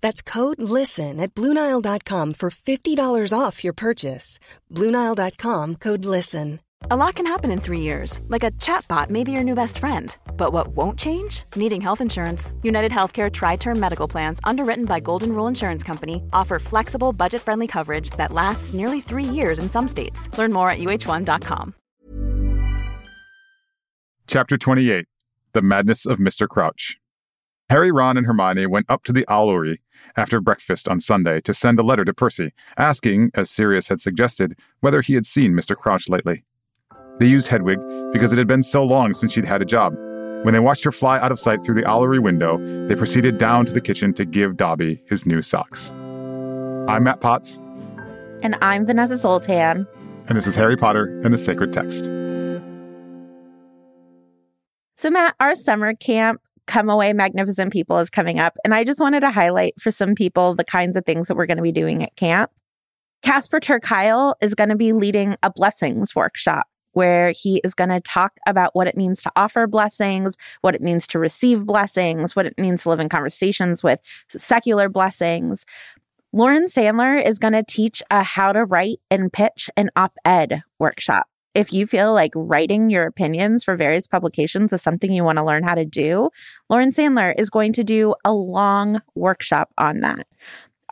That's code LISTEN at Bluenile.com for $50 off your purchase. Bluenile.com code LISTEN. A lot can happen in three years, like a chatbot may be your new best friend. But what won't change? Needing health insurance. United Healthcare Tri Term Medical Plans, underwritten by Golden Rule Insurance Company, offer flexible, budget friendly coverage that lasts nearly three years in some states. Learn more at uh1.com. Chapter 28 The Madness of Mr. Crouch. Harry, Ron, and Hermione went up to the Owlery after breakfast on Sunday to send a letter to Percy, asking, as Sirius had suggested, whether he had seen Mr. Crouch lately. They used Hedwig because it had been so long since she'd had a job. When they watched her fly out of sight through the Owlery window, they proceeded down to the kitchen to give Dobby his new socks. I'm Matt Potts. And I'm Vanessa Zoltan. And this is Harry Potter and the Sacred Text. So, Matt, our summer camp Come Away Magnificent People is coming up. And I just wanted to highlight for some people the kinds of things that we're going to be doing at camp. Casper ter Kuile is going to be leading a blessings workshop where he is going to talk about what it means to offer blessings, what it means to receive blessings, what it means to live in conversations with secular blessings. Lauren Sandler is going to teach a how to write and pitch an op ed workshop. If you feel like writing your opinions for various publications is something you want to learn how to do, Lauren Sandler is going to do a long workshop on that.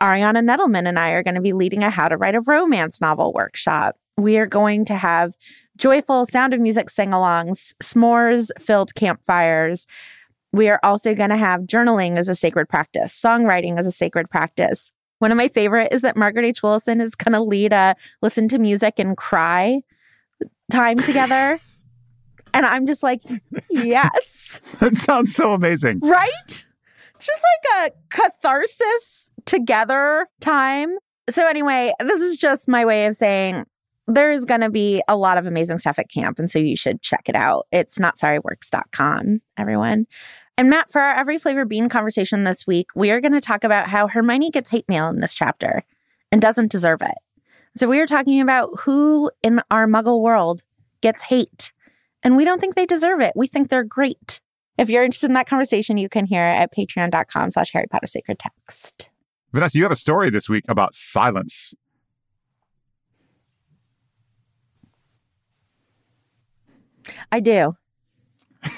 Ariana Nettleman and I are going to be leading a how to write a romance novel workshop. We are going to have joyful sound of music sing alongs, s'mores filled campfires. We are also going to have journaling as a sacred practice, songwriting as a sacred practice. One of my favorite is that Margaret H. Willison is going to lead a listen to music and cry time together. and I'm just like, yes. that sounds so amazing. Right? It's just like a catharsis together time. So, anyway, this is just my way of saying there's going to be a lot of amazing stuff at camp. And so you should check it out. It's notsorryworks.com, everyone. And Matt, for our Every Flavor Bean conversation this week, we are going to talk about how Hermione gets hate mail in this chapter and doesn't deserve it. So we are talking about who in our muggle world gets hate. And we don't think they deserve it. We think they're great. If you're interested in that conversation, you can hear it at patreon.com slash Harry Potter Sacred Text. Vanessa, you have a story this week about silence. I do.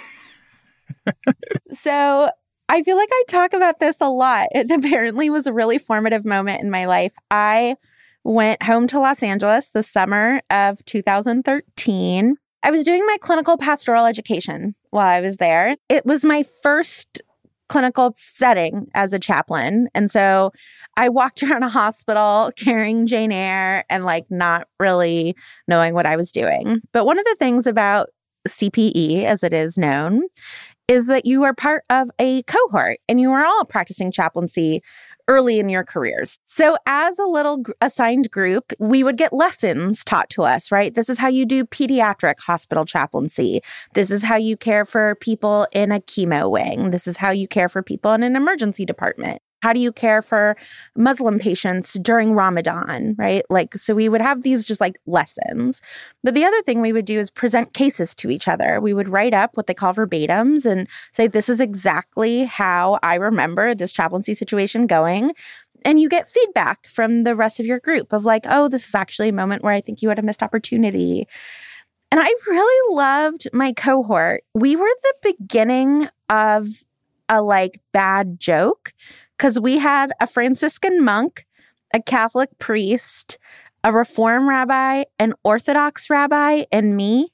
so I feel like I talk about this a lot. It apparently was a really formative moment in my life. I went home to Los Angeles the summer of 2013. I was doing my clinical pastoral education while I was there. It was my first clinical setting as a chaplain. And so I walked around a hospital carrying Jane Eyre and like not really knowing what I was doing. But one of the things about CPE, as it is known, is that you are part of a cohort and you are all practicing chaplaincy early in your careers. So, as a little assigned group, we would get lessons taught to us, right? This is how you do pediatric hospital chaplaincy. This is how you care for people in a chemo wing. This is how you care for people in an emergency department. How do you care for Muslim patients during Ramadan, right? Like, so we would have these just like lessons. But the other thing we would do is present cases to each other. We would write up what they call verbatims and say, this is exactly how I remember this chaplaincy situation going. And you get feedback from the rest of your group of like, oh, this is actually a moment where I think you had a missed opportunity. And I really loved my cohort. We were the beginning of a like bad joke because we had a Franciscan monk, a Catholic priest, a reform rabbi, an Orthodox rabbi, and me.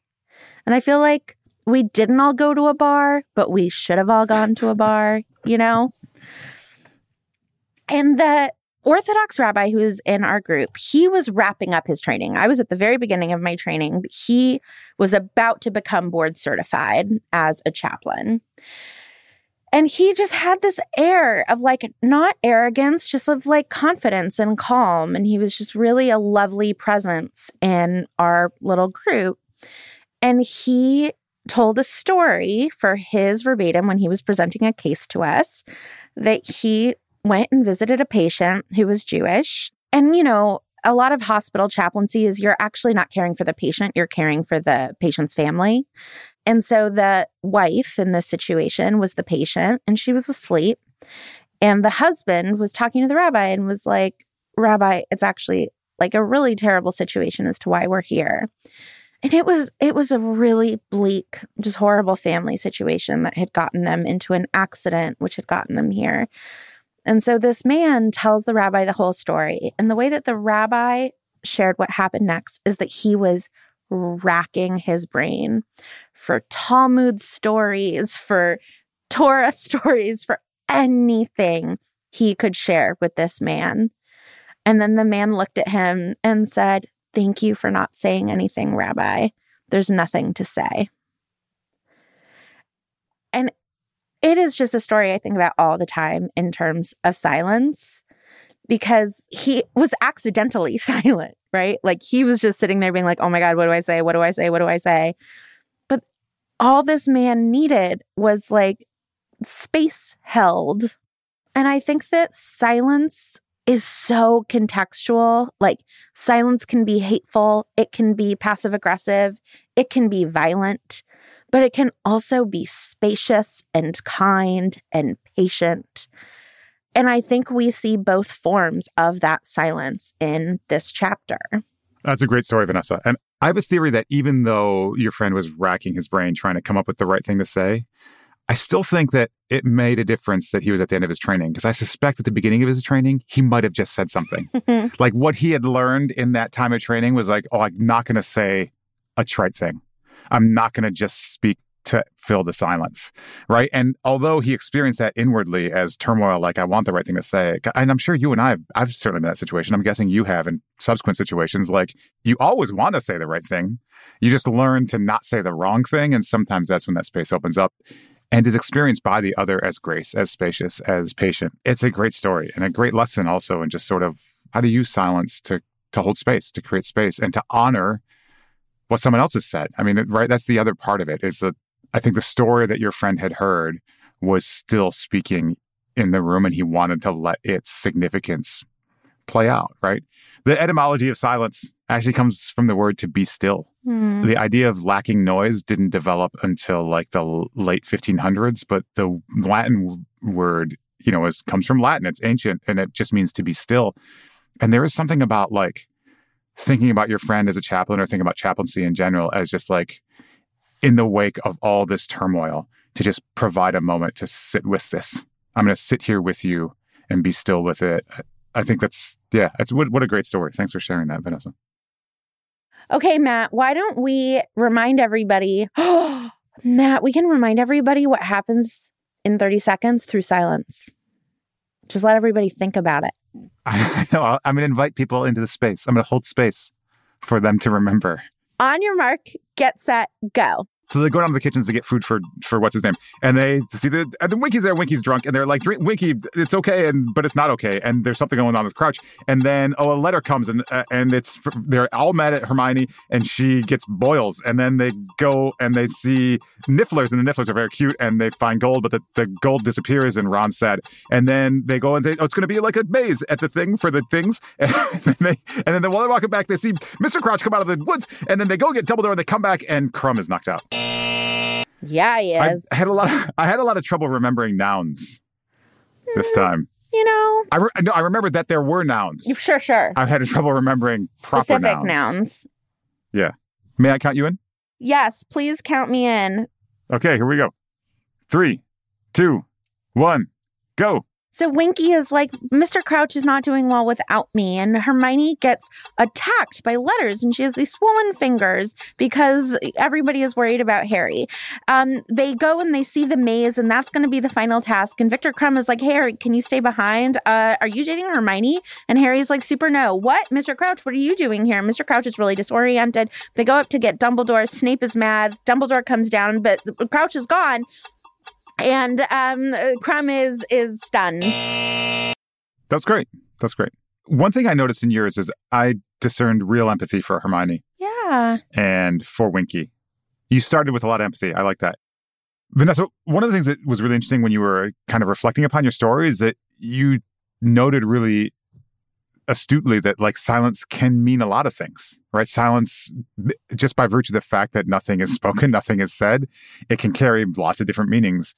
And I feel like we didn't all go to a bar, but we should have all gone to a bar, you know? And the Orthodox rabbi who is in our group, he was wrapping up his training. I was at the very beginning of my training. He was about to become board certified as a chaplain. And he just had this air of like not arrogance, just of like confidence and calm. And he was just really a lovely presence in our little group. And he told a story for his verbatim when he was presenting a case to us that he went and visited a patient who was Jewish. And, you know, a lot of hospital chaplaincy is you're actually not caring for the patient, you're caring for the patient's family. And so the wife in this situation was the patient and she was asleep. And the husband was talking to the rabbi and was like, Rabbi, it's actually like a really terrible situation as to why we're here. And it was it was a really bleak, just horrible family situation that had gotten them into an accident which had gotten them here. And so this man tells the rabbi the whole story. And the way that the rabbi shared what happened next is that he was racking his brain for Talmud stories, for Torah stories, for anything he could share with this man. And then the man looked at him and said, Thank you for not saying anything, Rabbi. There's nothing to say. And it is just a story I think about all the time in terms of silence because he was accidentally silent, right? Like he was just sitting there being like, oh my God, what do I say? What do I say? What do I say? All this man needed was like space held. And I think that silence is so contextual. Like silence can be hateful, it can be passive aggressive, it can be violent but it can also be spacious and kind and patient. And I think we see both forms of that silence in this chapter. That's a great story, Vanessa. And I have a theory that even though your friend was racking his brain trying to come up with the right thing to say, I still think that it made a difference that he was at the end of his training because I suspect at the beginning of his training, he might have just said something. like what he had learned in that time of training was like, oh, I'm not going to say a trite thing. I'm not going to just speak to fill the silence, right? And although he experienced that inwardly as turmoil, like I want the right thing to say, and I'm sure you and I, have, I've certainly been in that situation. I'm guessing you have in subsequent situations. Like you always want to say the right thing, you just learn to not say the wrong thing, and sometimes that's when that space opens up and is experienced by the other as grace, as spacious, as patient. It's a great story and a great lesson also in just sort of how to use silence to to hold space, to create space, and to honor what someone else has said. I mean, right? That's the other part of it is that I think the story that your friend had heard was still speaking in the room and he wanted to let its significance play out, right? The etymology of silence actually comes from the word to be still. Mm. The idea of lacking noise didn't develop until like the late 1500s, but the Latin word, you know, is comes from Latin. It's ancient and it just means to be still. And there is something about like thinking about your friend as a chaplain or thinking about chaplaincy in general as just like in the wake of all this turmoil to just provide a moment to sit with this. I'm going to sit here with you and be still with it. I think that's, yeah, it's what, what a great story. Thanks for sharing that, Vanessa. Okay, Matt, why don't we remind everybody? Matt, we can remind everybody what happens in 30 seconds through silence. Just let everybody think about it. I know. I'm going to invite people into the space. I'm going to hold space for them to remember. On your mark, get set, go. So they go down to the kitchens to get food for for what's his name, and they see the and the Winky's there. Winky's drunk, and they're like, "Winky, it's okay, and but it's not okay." And there's something going on with Crouch. And then oh, a letter comes, and uh, and it's they're all mad at Hermione, and she gets boils. And then they go and they see Nifflers, and the Nifflers are very cute, and they find gold, but the, the gold disappears, and Ron's sad. And then they go and say, "Oh, it's going to be like a maze at the thing for the things." And then, they, and then while they're walking back, they see Mr. Crouch come out of the woods, and then they go get Dumbledore, and they come back, and Krum is knocked out. Yeah, he is. I had a lot. Of, I had a lot of trouble remembering nouns this hmm, time. You know, I re- no, I remembered that there were nouns. Sure, sure. I had trouble remembering specific nouns. nouns. Yeah. May I count you in? Yes, please count me in. Okay, here we go. Three, two, one, go. So Winky is like, Mr. Crouch is not doing well without me. And Hermione gets attacked by letters and she has these swollen fingers because everybody is worried about Harry. Um, they go and they see the maze, and that's going to be the final task. And Victor Krum is like, Harry, can you stay behind? Uh, are you dating Hermione? And Harry's like, super no. What? Mr. Crouch, what are you doing here? Mr. Crouch is really disoriented. They go up to get Dumbledore. Snape is mad. Dumbledore comes down, but Crouch is gone and um, Krum is is stunned. That's great. That's great. One thing I noticed in yours is I discerned real empathy for Hermione. Yeah. And for Winky. You started with a lot of empathy. I like that. Vanessa, one of the things that was really interesting when you were kind of reflecting upon your story is that you noted really astutely that like silence can mean a lot of things, right? Silence, just by virtue of the fact that nothing is spoken, nothing is said, it can carry lots of different meanings.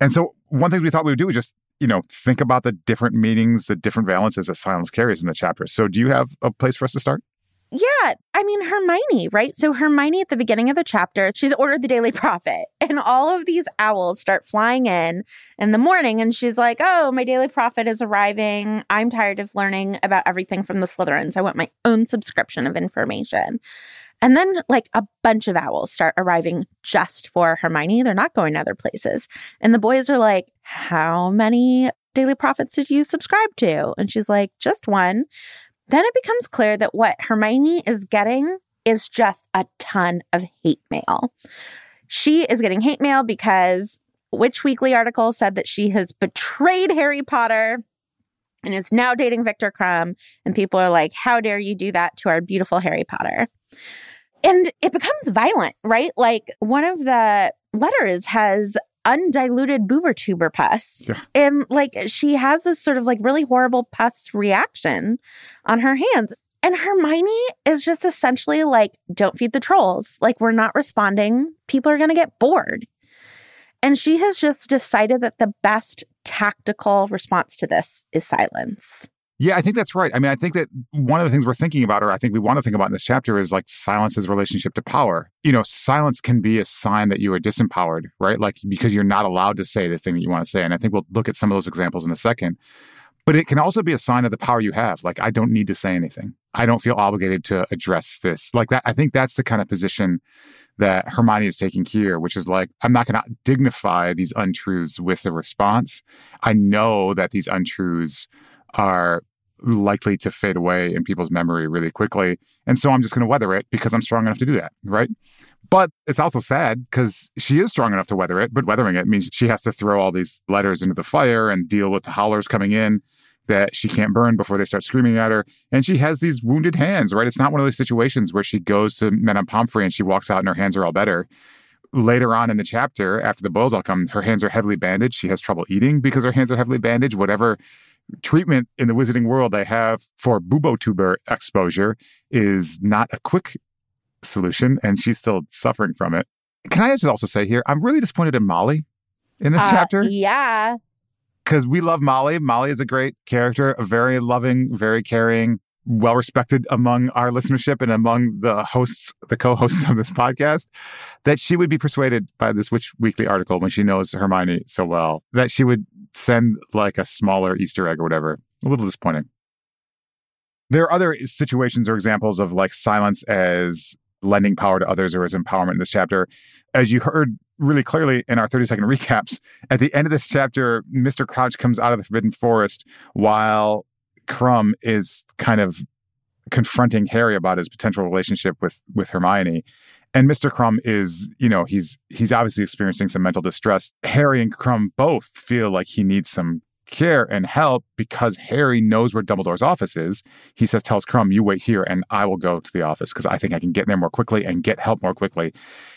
And so one thing we thought we would do is just, you know, think about the different meanings, the different valences that silence carries in the chapter. So do you have a place for us to start? Yeah, I mean Hermione, right? So Hermione at the beginning of the chapter, she's ordered the Daily Prophet, and all of these owls start flying in in the morning, and she's like, "Oh, my Daily Prophet is arriving. I'm tired of learning about everything from the Slytherins. I want my own subscription of information." And then, like, a bunch of owls start arriving just for Hermione. They're not going to other places. And the boys are like, How many daily prophets did you subscribe to? And she's like, Just one. Then it becomes clear that what Hermione is getting is just a ton of hate mail. She is getting hate mail because Witch Weekly article said that she has betrayed Harry Potter and is now dating Victor Krum. And people are like, How dare you do that to our beautiful Harry Potter? And it becomes violent, right? Like one of the letters has undiluted bubotuber pus. Yeah. And like she has this sort of like really horrible pus reaction on her hands. And Hermione is just essentially like, don't feed the trolls. Like, we're not responding. People are going to get bored. And she has just decided that the best tactical response to this is silence. Yeah, I think that's right. I mean, I think that one of the things we're thinking about, or I think we want to think about in this chapter, is like silence's relationship to power. You know, silence can be a sign that you are disempowered, right? Like because you're not allowed to say the thing that you want to say. And I think we'll look at some of those examples in a second. But it can also be a sign of the power you have. Like, I don't need to say anything. I don't feel obligated to address this. Like that, I think that's the kind of position that Hermione is taking here, which is like, I'm not going to dignify these untruths with a response. I know that these untruths are likely to fade away in people's memory really quickly. And so I'm just going to weather it because I'm strong enough to do that, right? But it's also sad because she is strong enough to weather it, but weathering it means she has to throw all these letters into the fire and deal with the hollers coming in that she can't burn before they start screaming at her. And she has these wounded hands, right? It's not one of those situations where she goes to Madame Pomfrey and she walks out and her hands are all better. Later on in the chapter, after the boils all come, her hands are heavily bandaged. She has trouble eating because her hands are heavily bandaged. Whatever treatment in the wizarding world they have for bubotuber exposure is not a quick solution, and she's still suffering from it. Can I just also say here, I'm really disappointed in Molly in this uh, chapter. Yeah. Because we love Molly. Molly is a great character, a very loving, very caring, well respected among our listenership and among the hosts, the co hosts of this podcast, that she would be persuaded by this Witch Weekly article when she knows Hermione so well, that she would send like a smaller Easter egg or whatever. A little disappointing. There are other situations or examples of like silence as lending power to others or as empowerment in this chapter. As you heard really clearly in our 30 second recaps, at the end of this chapter, Mr. Crouch comes out of the Forbidden Forest while Krum is kind of confronting Harry about his potential relationship with with Hermione. And Mr. Krum is, you know, he's he's obviously experiencing some mental distress. Harry and Krum both feel like he needs some care and help because Harry knows where Dumbledore's office is. He says, tells Krum, you wait here and I will go to the office because I think I can get there more quickly and get help more quickly.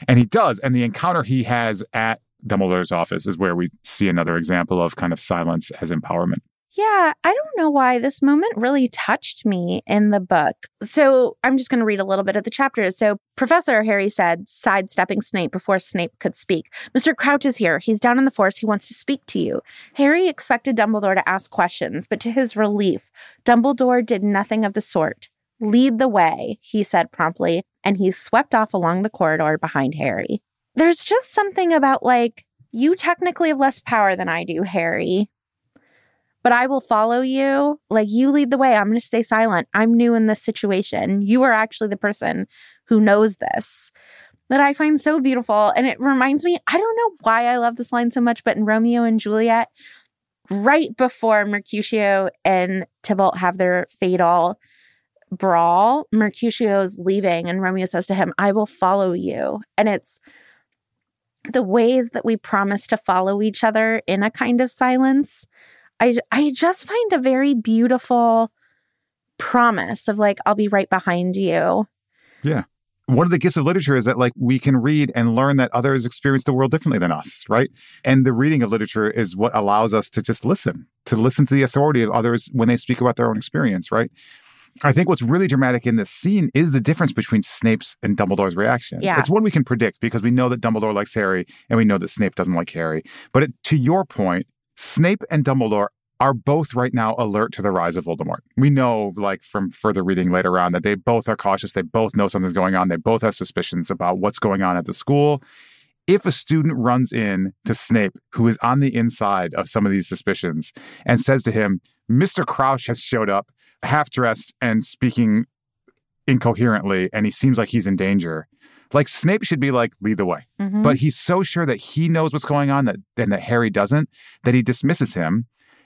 And he does. And the encounter he has at Dumbledore's office is where we see another example of kind of silence as empowerment. Yeah, I don't know why this moment really touched me in the book. So I'm just going to read a little bit of the chapter. So Professor Harry said, sidestepping Snape before Snape could speak. Mr. Crouch is here. He's down in the forest. He wants to speak to you. Harry expected Dumbledore to ask questions, but to his relief, Dumbledore did nothing of the sort. Lead the way, he said promptly, and he swept off along the corridor behind Harry. There's just something about like, you technically have less power than I do, Harry, but I will follow you. Like you lead the way. I'm going to stay silent. I'm new in this situation. You are actually the person who knows this that I find so beautiful. And it reminds me, I don't know why I love this line so much, but in Romeo and Juliet, right before Mercutio and Tybalt have their fatal brawl, Mercutio is leaving, and Romeo says to him, I will follow you. And it's the ways that we promise to follow each other in a kind of silence. I, I just find a very beautiful promise of like, I'll be right behind you. Yeah one of the gifts of literature is that like we can read and learn that others experience the world differently than us right and the reading of literature is what allows us to just listen to listen to the authority of others when they speak about their own experience right I think what's really dramatic in this scene is the difference between Snape's and Dumbledore's reactions. Yeah. It's one we can predict because we know that Dumbledore likes Harry and we know that Snape doesn't like Harry. But it, to your point, Snape and Dumbledore are both right now alert to the rise of Voldemort. We know, like from further reading later on, that they both are cautious. They both know something's going on. They both have suspicions about what's going on at the school. If a student runs in to Snape, who is on the inside of some of these suspicions, and says to him, Mr. Crouch has showed up, half dressed and speaking incoherently, and he seems like he's in danger. Like Snape should be like, lead the way. Mhm. But he's so sure that he knows what's going on that and that Harry doesn't, that he dismisses him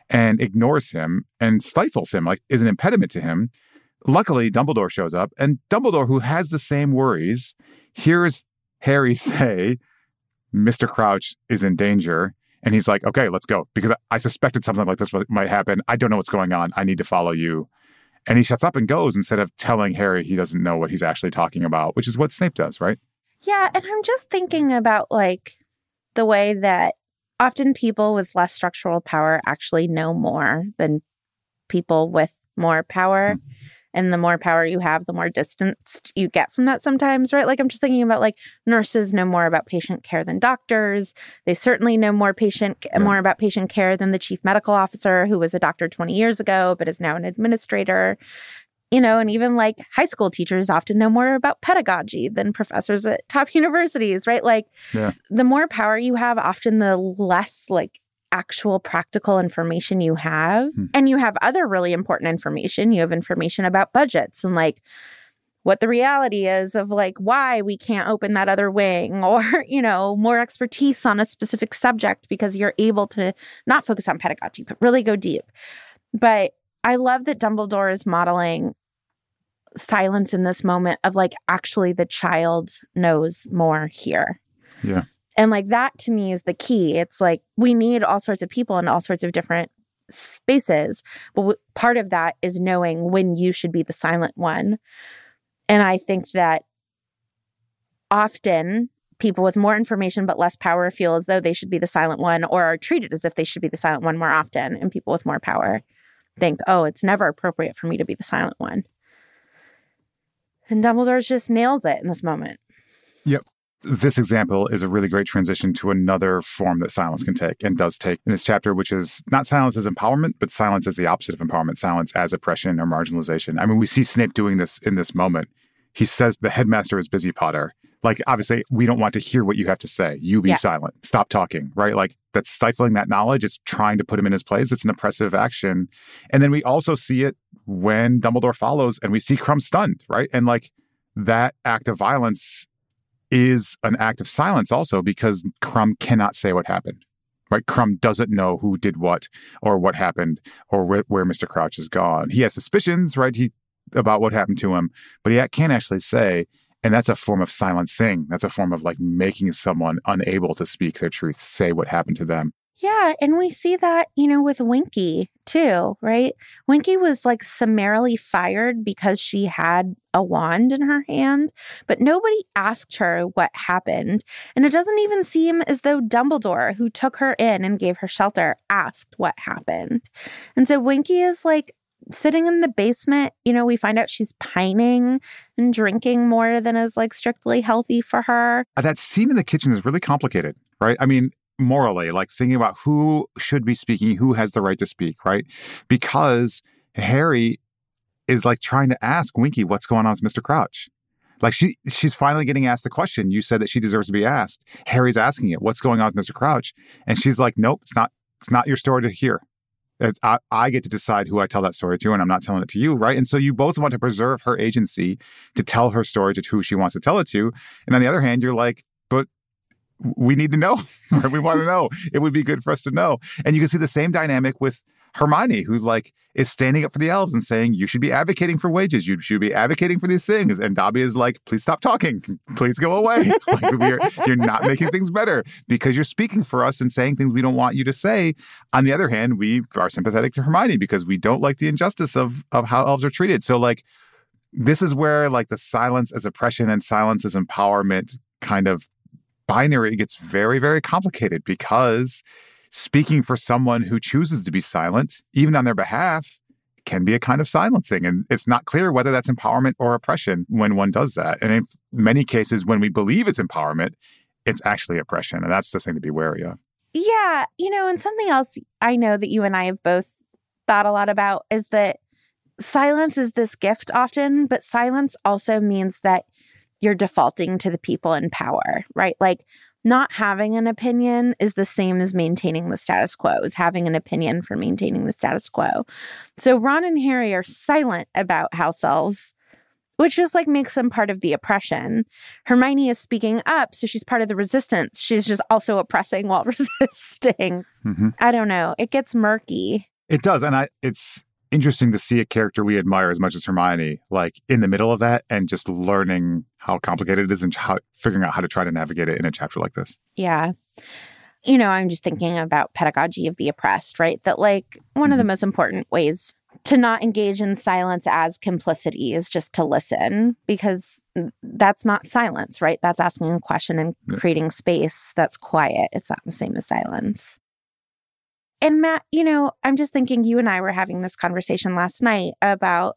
and ignores him and stifles him, like is an impediment to him. Luckily, Dumbledore shows up, and Dumbledore, who has the same worries, hears Harry say, Mr. Crouch is in danger. And he's like, okay, let's go. Because I suspected something like this might happen. I don't know what's going on. I need to follow you. And he shuts up and goes instead of telling Harry he doesn't know what he's actually talking about, which is what Snape does, right? Yeah, and I'm just thinking about like the way that often people with less structural power actually know more than people with more power. Mm-hmm. And the more power you have, the more distanced you get from that sometimes, right? Like I'm just thinking about like nurses know more about patient care than doctors. They certainly know more patient Yeah. more about patient care than the chief medical officer who was a doctor 20 years ago but is now an administrator you know, and even like high school teachers often know more about pedagogy than professors at top universities, right? Like Yeah. the more power you have, often the less like actual practical information you have. Hmm. And you have other really important information. You have information about budgets and like what the reality is of like why we can't open that other wing or you know more expertise on a specific subject because you're able to not focus on pedagogy but really go deep but i love that dumbledore is modeling silence in this moment of like actually the child knows more here Yeah. And like that to me is the key it's like we need all sorts of people in all sorts of different spaces but w- part of that is knowing when you should be the silent one and I think that often people with more information but less power feel as though they should be the silent one or are treated as if they should be the silent one more often. And people with more power think, oh, it's never appropriate for me to be the silent one. And Dumbledore just nails it in this moment. This example is a really great transition to another form that silence can take and does take in this chapter, which is not silence as empowerment, but silence as the opposite of empowerment, silence as oppression or marginalization. I mean, we see Snape doing this in this moment. He says the headmaster is busy, Potter. Like, obviously, we don't want to hear what you have to say. You be Yeah. silent. Stop talking, right? Like, that's stifling that knowledge. It's trying to put him in his place. It's an oppressive action. And then we also see it when Dumbledore follows and we see Krum stunned, right? And like, that act of violence is an act of silence also because Krum cannot say what happened. Right? Krum doesn't know who did what or what happened or where, where Mr. Crouch is gone. He has suspicions, right? He about what happened to him, but he can't actually say. And that's a form of silencing. That's a form of like making someone unable to speak their truth, say what happened to them. Yeah, and we see that, you know, with Winky too, right? Winky was like summarily fired because she had a wand in her hand, but nobody asked her what happened. And it doesn't even seem as though Dumbledore, who took her in and gave her shelter, asked what happened. And so Winky is like sitting in the basement, you know, we find out she's pining and drinking more than is like strictly healthy for her. Uh, That scene in the kitchen is really complicated, right? I mean, morally, like thinking about who should be speaking, who has the right to speak, right? Because Harry is like trying to ask Winky what's going on with Mr. Crouch. Like she she's finally getting asked the question. You said that she deserves to be asked. Harry's asking it, what's going on with Mr. Crouch? And she's like, Nope, it's not it's not your story to hear. I, I, get to decide who I tell that story to, and I'm not telling it to you, right? And so you both want to preserve her agency to tell her story to who she wants to tell it to. And on the other hand, you're like, we need to know. we want to know. It would be good for us to know. And you can see the same dynamic with Hermione, who's like, is standing up for the elves and saying, you should be advocating for wages. You should be advocating for these things. And Dobby is like, please stop talking. Please go away. like, you're, you're not making things better because you're speaking for us and saying things we don't want you to say. On the other hand, we are sympathetic to Hermione because we don't like the injustice of, of how elves are treated. So, like, this is where like the silence as oppression and silence as empowerment kind of binary gets very, very complicated because speaking for someone who chooses to be silent, even on their behalf, can be a kind of silencing. And it's not clear whether that's empowerment or oppression when one does that. And in many cases, when we believe it's empowerment, it's actually oppression. And that's the thing to be wary of. Yeah. You know, and something else I know that you and I have both thought a lot about is that silence is this gift often, but silence also means that you're defaulting to the people in power, right? Like not having an opinion is the same as maintaining the status quo, is having an opinion for maintaining the status quo. So Ron and Harry are silent about house elves, which just like makes them part of the oppression. Hermione is speaking up, so she's part of the resistance. She's just also oppressing while resisting. Mm-hmm. I don't know. It gets murky. It does. And I it's interesting to see a character we admire as much as Hermione, like in the middle of that and just learning how complicated it is and how figuring out how to try to navigate it in a chapter like this. Yeah. You know, I'm just thinking about pedagogy of the oppressed, right? That like one mm-hmm. of the mm-hmm. most important ways to not engage in silence as complicity is just to listen because that's not silence, right? That's asking a question and creating space that's quiet. It's not the same as silence. And Matt, you know, I'm just thinking you and I were having this conversation last night about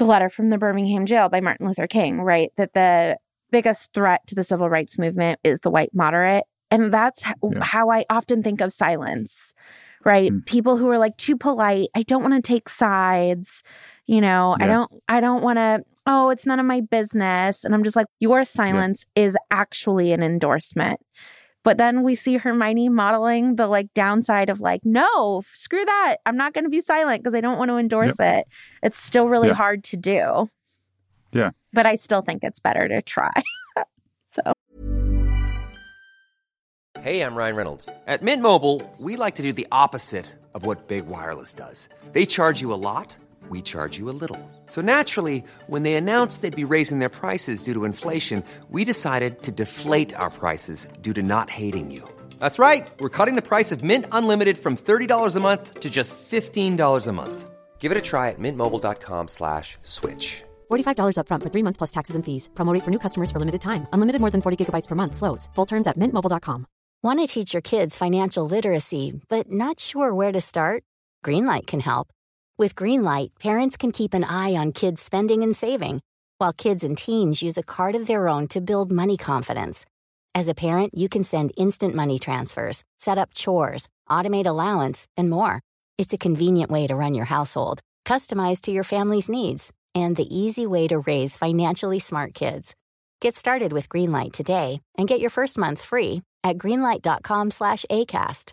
the letter from the Birmingham jail by Martin Luther King, right? That the biggest threat to the civil rights movement is the white moderate. And that's yeah. how I often think of silence, right? Mm. People who are like too polite. I don't want to take sides. You know, yeah. I don't, I don't want to, oh, it's none of my business. And I'm just like, your silence yeah. is actually an endorsement. But then we see Hermione modeling the like downside of like, no, screw that. I'm not going to be silent because I don't want to endorse yep. it. It's still really yeah. hard to do. Yeah. But I still think it's better to try. so. Hey, I'm Ryan Reynolds. At Mint Mobile, we like to do the opposite of what Big Wireless does. They charge you a lot we charge you a little. So naturally, when they announced they'd be raising their prices due to inflation, we decided to deflate our prices due to not hating you. That's right. We're cutting the price of Mint Unlimited from $30 a month to just $15 a month. Give it a try at mintmobile.com slash switch. $45 up front for three months plus taxes and fees. Promo for new customers for limited time. Unlimited more than 40 gigabytes per month. Slows. Full terms at mintmobile.com. Want to teach your kids financial literacy, but not sure where to start? Greenlight can help. With Greenlight, parents can keep an eye on kids' spending and saving, while kids and teens use a card of their own to build money confidence. As a parent, you can send instant money transfers, set up chores, automate allowance, and more. It's a convenient way to run your household, customized to your family's needs, and the easy way to raise financially smart kids. Get started with Greenlight today and get your first month free at greenlight.com/acast.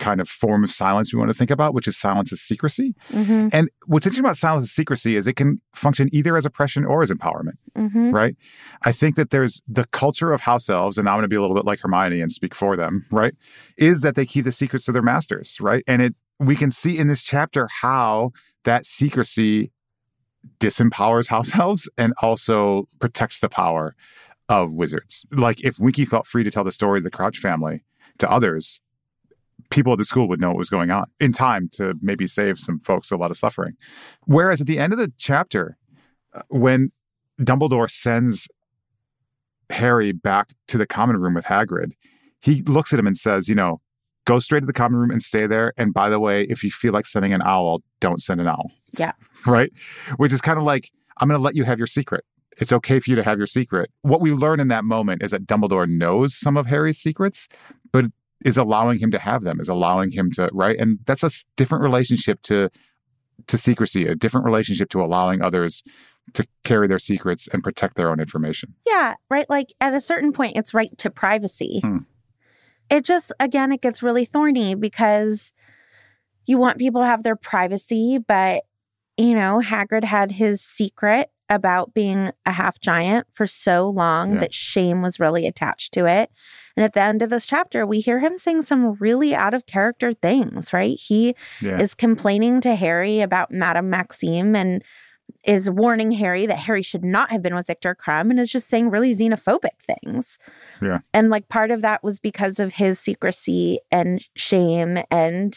kind of form of silence we want to think about, which is silence as secrecy. Mm-hmm. And what's interesting about silence as secrecy is it can function either as oppression or as empowerment, mm-hmm. right? I think that there's the culture of house elves, and I'm going to be a little bit like Hermione and speak for them, right? Is that they keep the secrets of their masters, right? And it we can see in this chapter how that secrecy disempowers house elves and also protects the power of wizards. Like if Winky felt free to tell the story of the Crouch family to others, people at the school would know what was going on in time to maybe save some folks a lot of suffering. Whereas at the end of the chapter, uh, when Dumbledore sends Harry back to the common room with Hagrid, he looks at him and says, you know, go straight to the common room and stay there. And by the way, if you feel like sending an owl, don't send an owl. Yeah. Right? Which is kind of like, I'm going to let you have your secret. it's okay for you to have your secret. What we learn in that moment is that Dumbledore knows some of Harry's secrets, but is allowing him to have them, is allowing him to, right? And that's a different relationship to to secrecy, a different relationship to allowing others to carry their secrets and protect their own information. Yeah, right. Like at a certain point, it's right to privacy. Hmm. It just, again, it gets really thorny because you want people to have their privacy, but, you know, Hagrid had his secret about being a half giant for so long Yeah. that shame was really attached to it. And at the end of this chapter, we hear him saying some really out of character things, right? He Yeah. is complaining to Harry about Madame Maxime and is warning Harry that Harry should not have been with Victor Krum and is just saying really xenophobic things. Yeah. And like part of that was because of his secrecy and shame. And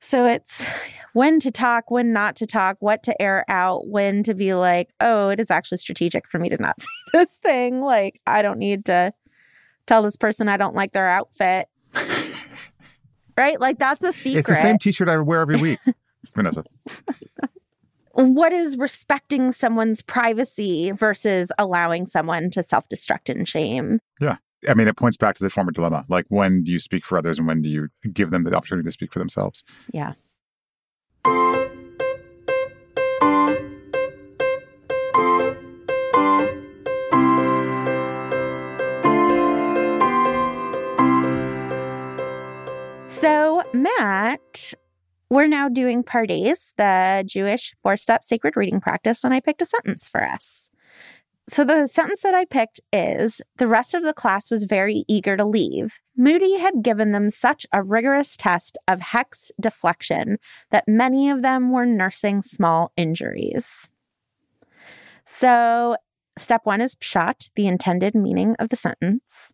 so it's when to talk, when not to talk, what to air out, when to be like, oh, it is actually strategic for me to not say this thing. Like, I don't need to tell this person I don't like their outfit. right? Like, that's a secret. It's the same t shirt I wear every week. Vanessa. what is respecting someone's privacy versus allowing someone to self destruct in shame? I mean, it points back to the former dilemma. Like, when do you speak for others and when do you give them the opportunity to speak for themselves? Yeah. So, Matt, we're now doing Pardes, the Jewish four step sacred reading practice, and I picked a sentence for us. So, the sentence that I picked is The rest of the class was very eager to leave. Moody had given them such a rigorous test of hex deflection that many of them were nursing small injuries. So, step one is pshat, the intended meaning of the sentence.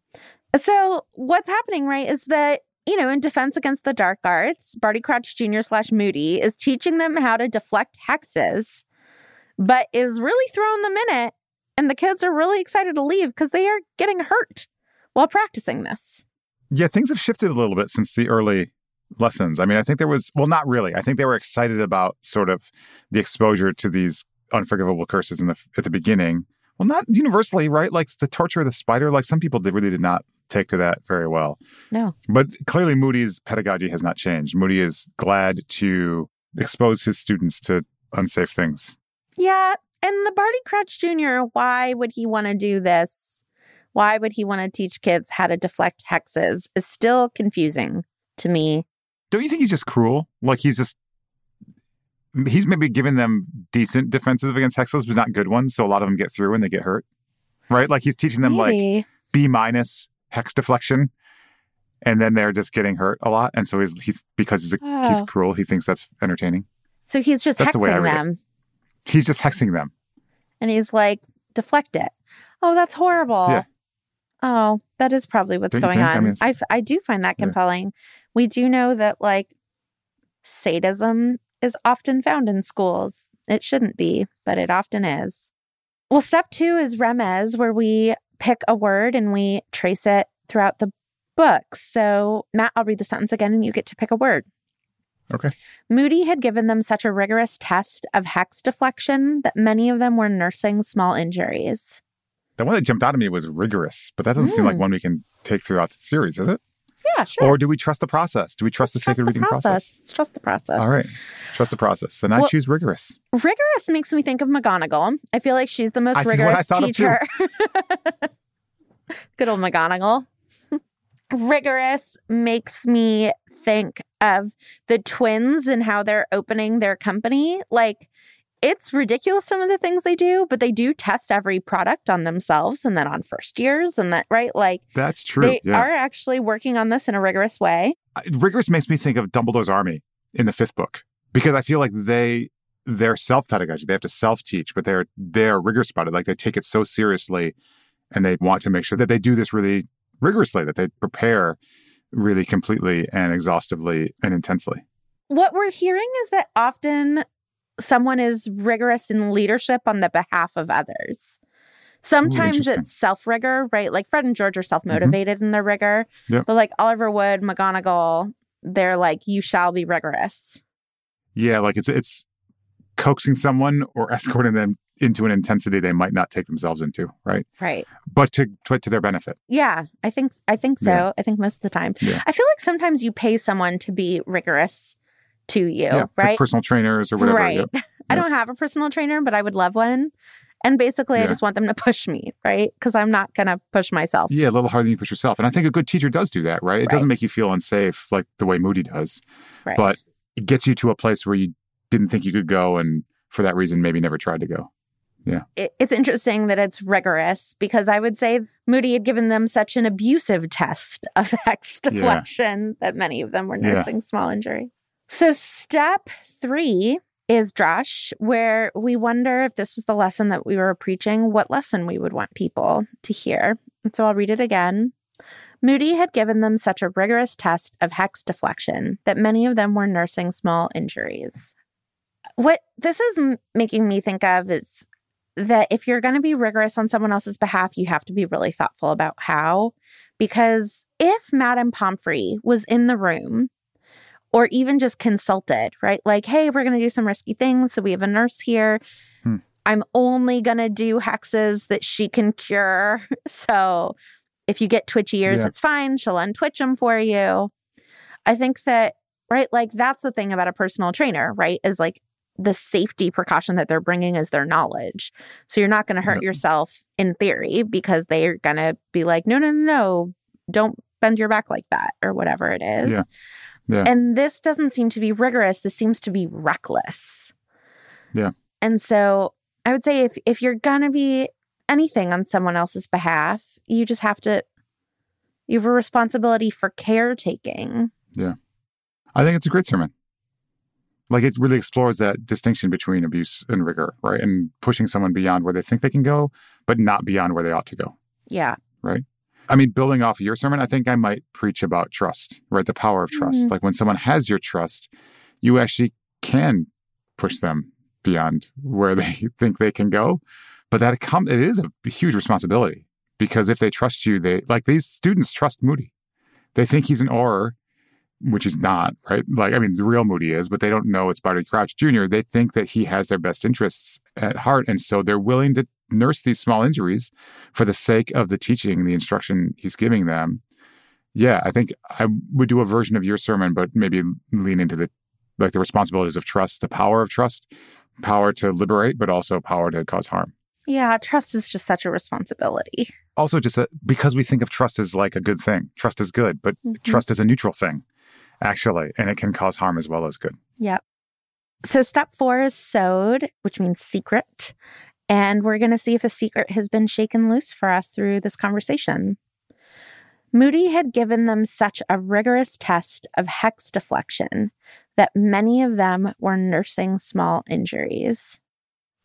So, what's happening, right, is that, you know, in defense against the dark arts, Barty Crouch Jr. slash Moody is teaching them how to deflect hexes, but is really throwing them in it. And the kids are really excited to leave because they are getting hurt while practicing this. Yeah, things have shifted a little bit since the early lessons. I mean, I think there was, well, not really. I think they were excited about sort of the exposure to these unforgivable curses in the at the beginning. Well, not universally, right? Like the torture of the spider. Like some people did, really did not take to that very well. No. But clearly, Moody's pedagogy has not changed. Moody is glad to expose his students to unsafe things. Yeah. And the Barty Crouch Jr., why would he want to do this? Why would he want to teach kids how to deflect hexes is still confusing to me. Don't you think he's just cruel? Like he's just he's maybe giving them decent defenses against hexes, but not good ones. So a lot of them get through and they get hurt. Right? Like he's teaching them like B minus hex deflection, and then they're just getting hurt a lot. And so he's he's because he's a, he's Oh. cruel. He thinks that's entertaining. so he's just That's the way I hexing read it. them. He's just hexing them. And he's like, deflect it. Oh, that's horrible. Yeah. Oh, that is probably what's Don't going think? I on. mean, I, I do find that Yeah. compelling. We do know that like sadism is often found in schools. It shouldn't be, but it often is. Well, step two is remez, where we pick a word and we trace it throughout the book. So, Matt, I'll read the sentence again and you get to pick a word. Okay. Moody had given them such a rigorous test of hex deflection that many of them were nursing small injuries. The one that jumped out at me was rigorous, but that doesn't seem like Mm. one we can take throughout the series, is it? Yeah, sure. Or do we trust the process? Do we trust the sacred reading process? Let's Trust the process. All right. Trust the process. Then I choose rigorous. Rigorous makes me think of McGonagall. I feel like she's the most I rigorous teacher. Good old McGonagall. Rigorous makes me think of the twins and how they're opening their company. Like, it's ridiculous some of the things they do, but they do test every product on themselves and then on first years and that, right? Like, That's true. they yeah. are actually working on this in a rigorous way. Rigorous makes me think of Dumbledore's army in the fifth book because I feel like they they're self pedagogy. They have to self teach, but they're they're rigorous about it. Like they take it so seriously, and they want to make sure that they do this really rigorously. That they prepare really completely and exhaustively and intensely. what we're hearing is that often someone is rigorous in leadership on the behalf of others. Sometimes interesting. it's self rigor, right? Like Fred and George are mm-hmm. self motivated in their rigor. Yep. But like Oliver Wood, McGonagall, they're like, you shall be rigorous. Yeah, like it's it's coaxing someone or escorting them into an intensity they might not take themselves into, right? Right. But to to, to their benefit. Yeah, I think I think so. Yeah. I think most of the time. Yeah. I feel like sometimes you pay someone to be rigorous to you, yeah, like right? personal trainers or whatever. Right. I don't have a personal trainer, but I would love one. And basically, I just want them to push me, right? Because I'm not going to push myself. Yeah, a little harder than you push yourself. And I think a good teacher does do that, right? It Right. doesn't make you feel unsafe like the way Moody does, Right. but it gets you to a place where you didn't think you could go and for that reason maybe never tried to go. It, it's interesting that it's rigorous because I would say Moody had given them such an abusive test of hex deflection that many of them were Yeah. nursing small injuries. So, step three is drash, where we wonder if this was the lesson that we were preaching, what lesson we would want people to hear. And so I'll read it again. Moody had given them such a rigorous test of hex deflection that many of them were nursing small injuries. What this is m- making me think of is that if you're going to be rigorous on someone else's behalf, you have to be really thoughtful about how. Because if Madame Pomfrey was in the room or even just consulted, right? Like, hey, we're going to do some risky things. So we have a nurse here. Hmm. I'm only going to do hexes that she can cure. So if you get twitchy ears, Yeah. it's fine. She'll untwitch them for you. I think that, right? Like, that's the thing about a personal trainer, right? Is like the safety precaution that they're bringing is their knowledge. So you're not going to hurt Yep. yourself in theory because they're going to be like, no, no, no, no, don't bend your back like that or whatever it is. Yeah. Yeah. And this doesn't seem to be rigorous. This seems to be reckless. Yeah. And so I would say if if you're going to be anything on someone else's behalf, you just have to you have a responsibility for caretaking. Yeah. I think it's a great sermon. Like it really explores that distinction between abuse and rigor, right? And pushing someone beyond where they think they can go, but not beyond where they ought to go. Yeah. Right. I mean, building off your sermon, I think I might preach about trust, right? The power of trust. Mhm. Like when someone has your trust, you actually can push them beyond where they think they can go. But that come it is a huge responsibility because if they trust you, they like these students trust Moody. They think he's an Auror, which he's not, right? Like I mean, the real Moody is, but they don't know it's Barty Crouch Jr. They think that he has their best interests at heart, and so they're willing to nurse these small injuries for the sake of the teaching, the instruction he's giving them. Yeah, I think I would do a version of your sermon, but maybe lean into the like the responsibilities of trust, the power of trust, power to liberate, but also power to cause harm. Yeah, trust is just such a responsibility. Also, just a, because we think of trust as like a good thing, trust is good, but Mhm. trust is a neutral thing, actually, and it can cause harm as well as good. Yep. So, step four is sod, which means secret. And we're going to see if a secret has been shaken loose for us through this conversation. Moody had given them such a rigorous test of hex deflection that many of them were nursing small injuries.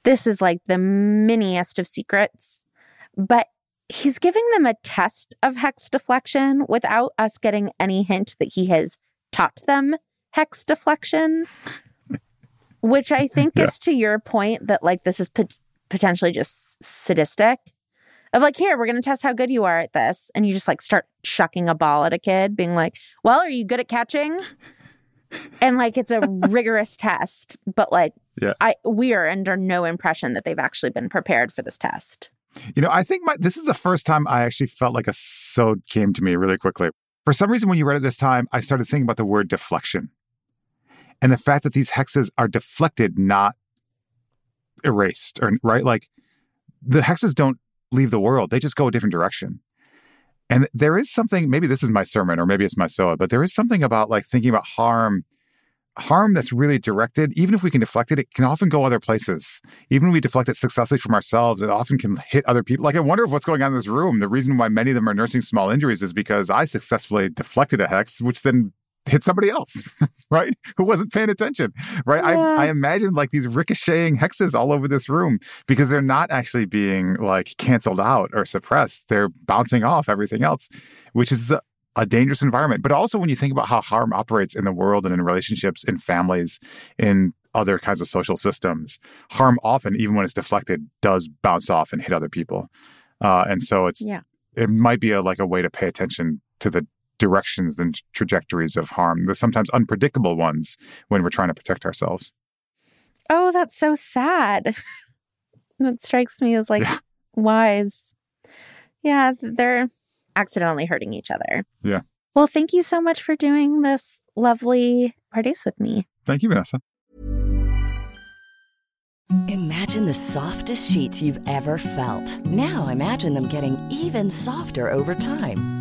This is like the miniest of secrets, but he's giving them a test of hex deflection without us getting any hint that he has taught them hex deflection which I think Yeah. gets to your point that like this is pot- potentially just sadistic. Of like, here, we're going to test how good you are at this. And you just like start chucking a ball at a kid, being like, well, are you good at catching? and like, it's a rigorous test, but like, Yeah. I we are under no impression that they've actually been prepared for this test. You know, I think my this is the first time I actually felt like a sod came to me really quickly. For some reason, when you read it this time, I started thinking about the word deflection and the fact that these hexes are deflected, not erased, or right? Like the hexes don't leave the world; they just go a different direction. And there is something. Maybe this is my sermon, or maybe it's my sod, but there is something about like thinking about harm. Harm that's really directed, even if we can deflect it, it can often go other places even when we deflect it successfully from ourselves, it often can hit other people. Like, I wonder if what's going on in this room, the reason why many of them are nursing small injuries is because I successfully deflected a hex, which then hit somebody else, right? Who wasn't paying attention, right? Yeah. I, I imagine like these ricocheting hexes all over this room because they're not actually being like canceled out or suppressed. They're bouncing off everything else, which is uh, a, dangerous environment. But also when you think about how harm operates in the world and in relationships, in families, in other kinds of social systems, harm often, even when it's deflected, does bounce off and hit other people. Uh, and so it's Yeah. it might be a, like a way to pay attention to the directions and trajectories of harm, the sometimes unpredictable ones when we're trying to protect ourselves. Oh, that's so sad. That strikes me as like Yeah. wise. Yeah, they're accidentally hurting each other. Yeah. Well, thank you so much for doing this lovely pardes with me. Thank you, Vanessa. Imagine the softest sheets you've ever felt. Now imagine them getting even softer over time.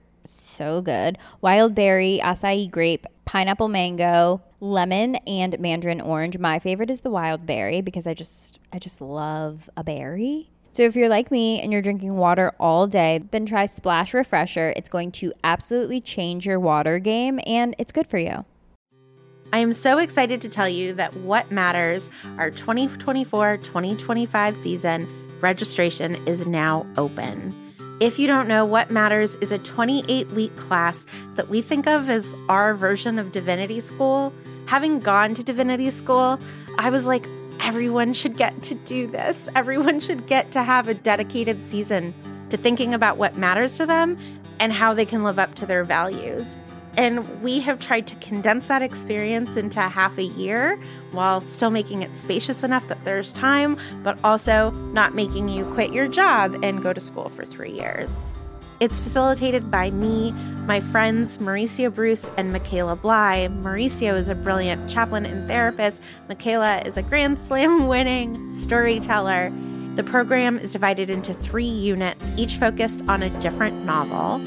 so good. Wild berry, acai grape, pineapple mango, lemon, and mandarin orange. My favorite is the wild berry because I just I just love a berry. So if you're like me and you're drinking water all day, then try Splash Refresher. It's going to absolutely change your water game and it's good for you. I am so excited to tell you that What Matters, our 2024 2025 season, registration is now open. If you don't know, What Matters is a 28 week class that we think of as our version of Divinity School. Having gone to Divinity School, I was like, everyone should get to do this. Everyone should get to have a dedicated season to thinking about what matters to them and how they can live up to their values. And we have tried to condense that experience into half a year while still making it spacious enough that there's time, but also not making you quit your job and go to school for three years. It's facilitated by me, my friends Mauricio Bruce and Michaela Bly. Mauricio is a brilliant chaplain and therapist. Michaela is a Grand Slam winning storyteller. The program is divided into three units, each focused on a different novel.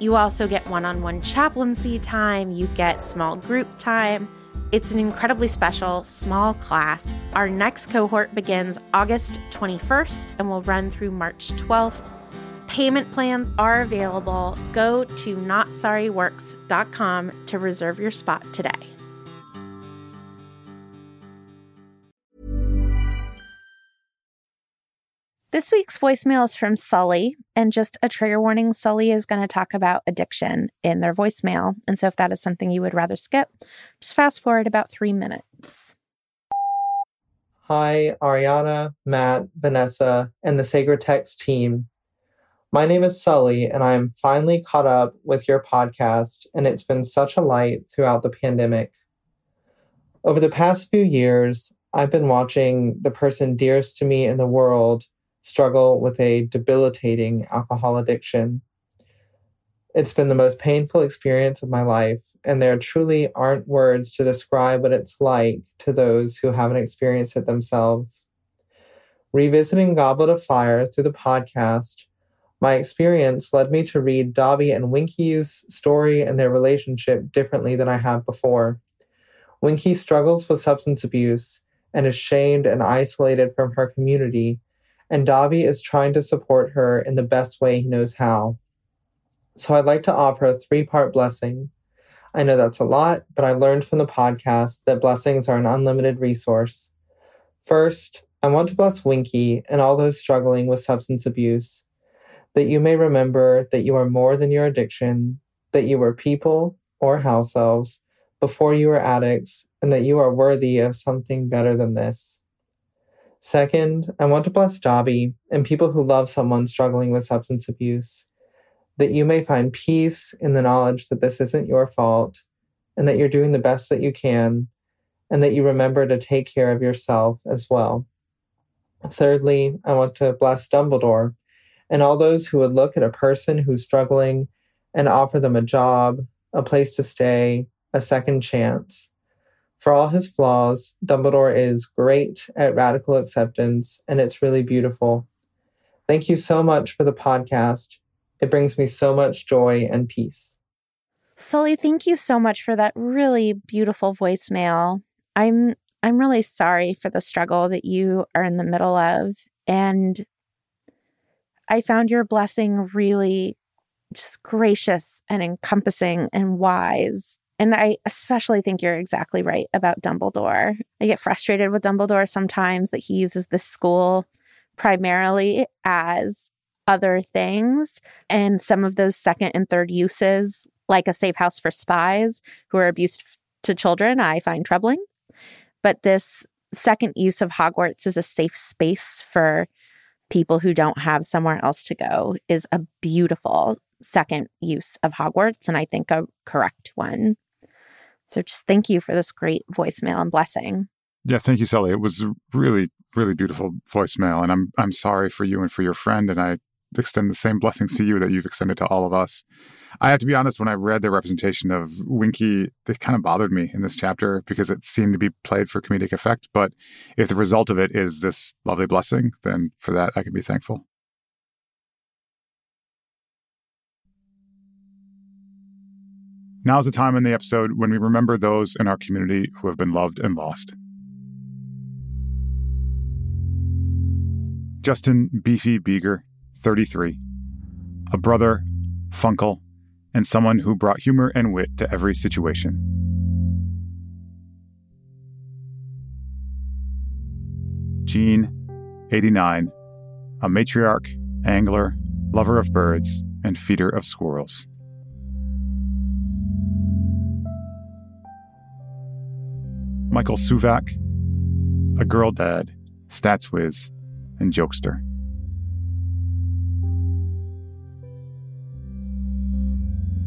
You also get one on one chaplaincy time, you get small group time. It's an incredibly special small class. Our next cohort begins August 21st and will run through March 12th. Payment plans are available. Go to notsorryworks.com to reserve your spot today. This week's voicemail is from Sully, and just a trigger warning Sully is going to talk about addiction in their voicemail. And so, if that is something you would rather skip, just fast forward about three minutes. Hi, Ariana, Matt, Vanessa, and the Sacred Text team. My name is Sully, and I am finally caught up with your podcast, and it's been such a light throughout the pandemic. Over the past few years, I've been watching the person dearest to me in the world struggle with a debilitating alcohol addiction. It's been the most painful experience of my life, and there truly aren't words to describe what it's like to those who haven't experienced it themselves. Revisiting Goblet of Fire through the podcast, my experience led me to read Dobby and Winky's story and their relationship differently than I have before. Winky struggles with substance abuse and is shamed and isolated from her community and Dobby is trying to support her in the best way he knows how. So I'd like to offer a three part blessing. I know that's a lot, but I learned from the podcast that blessings are an unlimited resource. First, I want to bless Winky and all those struggling with substance abuse, that you may remember that you are more than your addiction, that you were people or house elves before you were addicts, and that you are worthy of something better than this. Second, I want to bless Dobby and people who love someone struggling with substance abuse, that you may find peace in the knowledge that this isn't your fault and that you're doing the best that you can, and that you remember to take care of yourself as well. Thirdly, I want to bless Dumbledore and all those who would look at a person who's struggling and offer them a job, a place to stay, a second chance for all his flaws, Dumbledore is great at radical acceptance, and it's really beautiful. Thank you so much for the podcast. It brings me so much joy and peace. Sully, thank you so much for that really beautiful voicemail. I'm I'm really sorry for the struggle that you are in the middle of and I found your blessing really just gracious and encompassing and wise. And I especially think you're exactly right about Dumbledore. I get frustrated with Dumbledore sometimes that he uses the school primarily as other things. And some of those second and third uses, like a safe house for spies who are abused to children, I find troubling. But this second use of Hogwarts as a safe space for people who don't have somewhere else to go is a beautiful second use of Hogwarts, and I think a correct one. So just thank you for this great voicemail and blessing. Yeah, thank you, Sally. It was a really, really beautiful voicemail, and I'm I'm sorry for you and for your friend, and I extend the same blessings to you that you've extended to all of us. I have to be honest, when I read the representation of Winky, it kind of bothered me in this chapter because it seemed to be played for comedic effect. But if the result of it is this lovely blessing, then for that I can be thankful. Now's the time in the episode when we remember those in our community who have been loved and lost. Justin Beefy Beeger, 33, a brother, funkle, and someone who brought humor and wit to every situation. Jean, 89, a matriarch, angler, lover of birds, and feeder of squirrels. Michael Suvak, a girl dad, stats whiz, and jokester.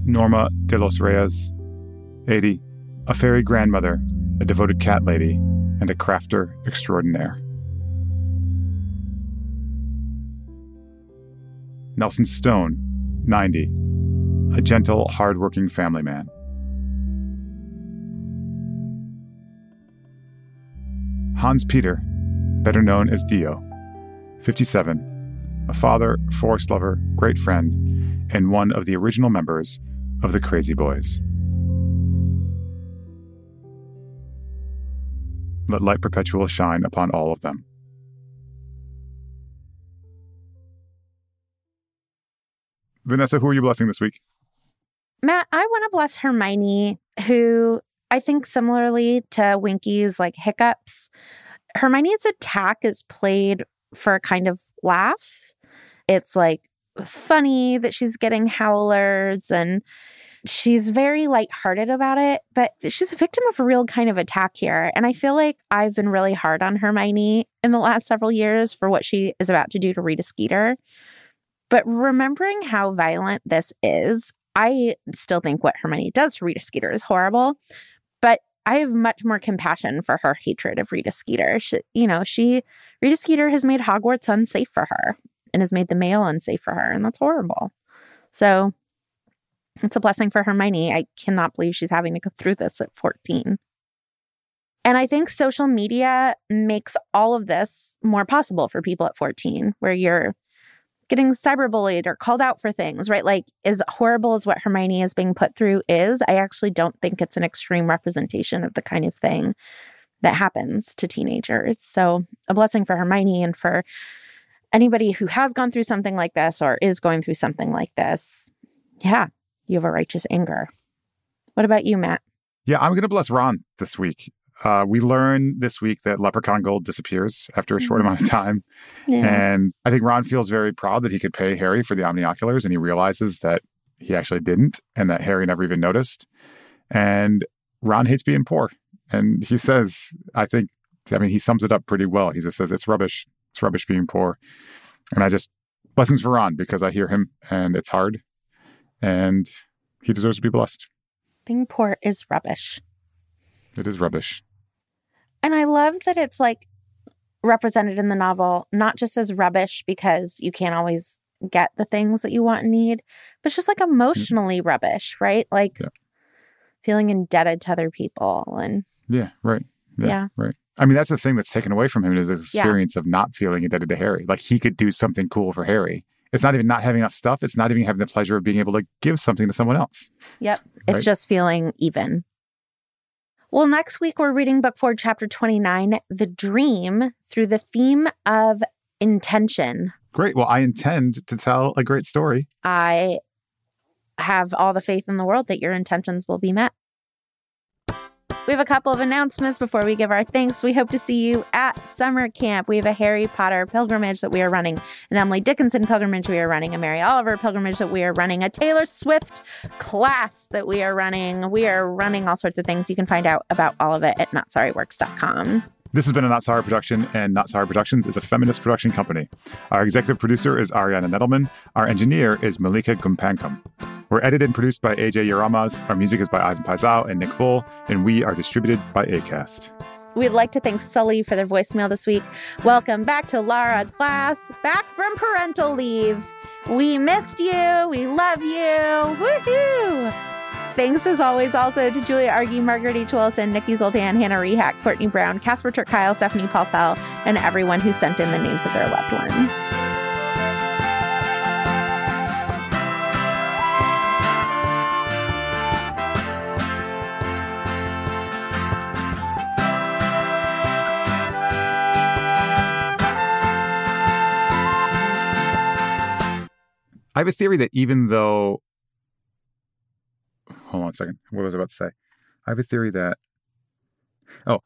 Norma de los Reyes, 80, a fairy grandmother, a devoted cat lady, and a crafter extraordinaire. Nelson Stone, 90, a gentle, hard-working family man. Hans Peter, better known as Dio, 57, a father, forest lover, great friend, and one of the original members of the Crazy Boys. Let light perpetual shine upon all of them. Vanessa, who are you blessing this week? Matt, I want to bless Hermione, who I think similarly to Winky's like hiccups, Hermione's attack is played for a kind of laugh. It's like funny that she's getting howlers and she's very lighthearted about it, but she's a victim of a real kind of attack here. And I feel like I've been really hard on Hermione in the last several years for what she is about to do to Rita Skeeter. But remembering how violent this is, I still think what Hermione does to Rita Skeeter is horrible. I have much more compassion for her hatred of Rita Skeeter. She, you know, she, Rita Skeeter has made Hogwarts unsafe for her and has made the mail unsafe for her. And that's horrible. So it's a blessing for Hermione. I cannot believe she's having to go through this at 14. And I think social media makes all of this more possible for people at 14, where you're getting cyberbullied or called out for things, right? Like, as horrible as what Hermione is being put through is, I actually don't think it's an extreme representation of the kind of thing that happens to teenagers. So, a blessing for Hermione and for anybody who has gone through something like this or is going through something like this. Yeah, you have a righteous anger. What about you, Matt? Yeah, I'm going to bless Ron this week. Uh, we learn this week that Leprechaun Gold disappears after a short amount of time. Yeah. And I think Ron feels very proud that he could pay Harry for the omnioculars and he realizes that he actually didn't and that Harry never even noticed. And Ron hates being poor. And he says, I think, I mean, he sums it up pretty well. He just says, it's rubbish. It's rubbish being poor. And I just, blessings for Ron because I hear him and it's hard and he deserves to be blessed. Being poor is rubbish. It is rubbish. And I love that it's like represented in the novel, not just as rubbish because you can't always get the things that you want and need, but just like emotionally mm-hmm. rubbish, right? Like yeah. feeling indebted to other people and Yeah, right. Yeah, yeah, Right. I mean, that's the thing that's taken away from him is his experience yeah. of not feeling indebted to Harry. Like he could do something cool for Harry It's not even not having enough stuff. It's not even having the pleasure of being able to give something to someone else. Yep. It's just feeling even. Well, next week we're reading book four, chapter 29, The Dream, through the theme of intention. Great. Well, I intend to tell a great story. I have all the faith in the world that your intentions will be met. We have a couple of announcements before we give our thanks. We hope to see you at summer camp. We have a Harry Potter pilgrimage that we are running, an Emily Dickinson pilgrimage we are running, a Mary Oliver pilgrimage that we are running, a Taylor Swift class that we are running. We are running all sorts of things. You can find out about all of it at notsorryworks.com. This has been a Not Sorry production, and Not Sorry Productions is a feminist production company. Our executive producer is Ariana Nedelman. Our engineer is Malika Gumpankam. We're edited and produced by AJ Yaramas. Our music is by Ivan Paisau and Nick Bull, and we are distributed by ACAST. We'd like to thank Sully for their voicemail this week. Welcome back to Lara Class, back from parental leave. We missed you. We love you. Woohoo! Thanks as always also to Julia Argy, Margaret H. Wilson, Nikki Zoltan, Hannah Rehack, Courtney Brown, Casper ter Kuile, Stephanie Paulsell, and everyone who sent in the names of their loved ones. I have a theory that even though. Hold on a second. What was I about to say? I have a theory that. Oh,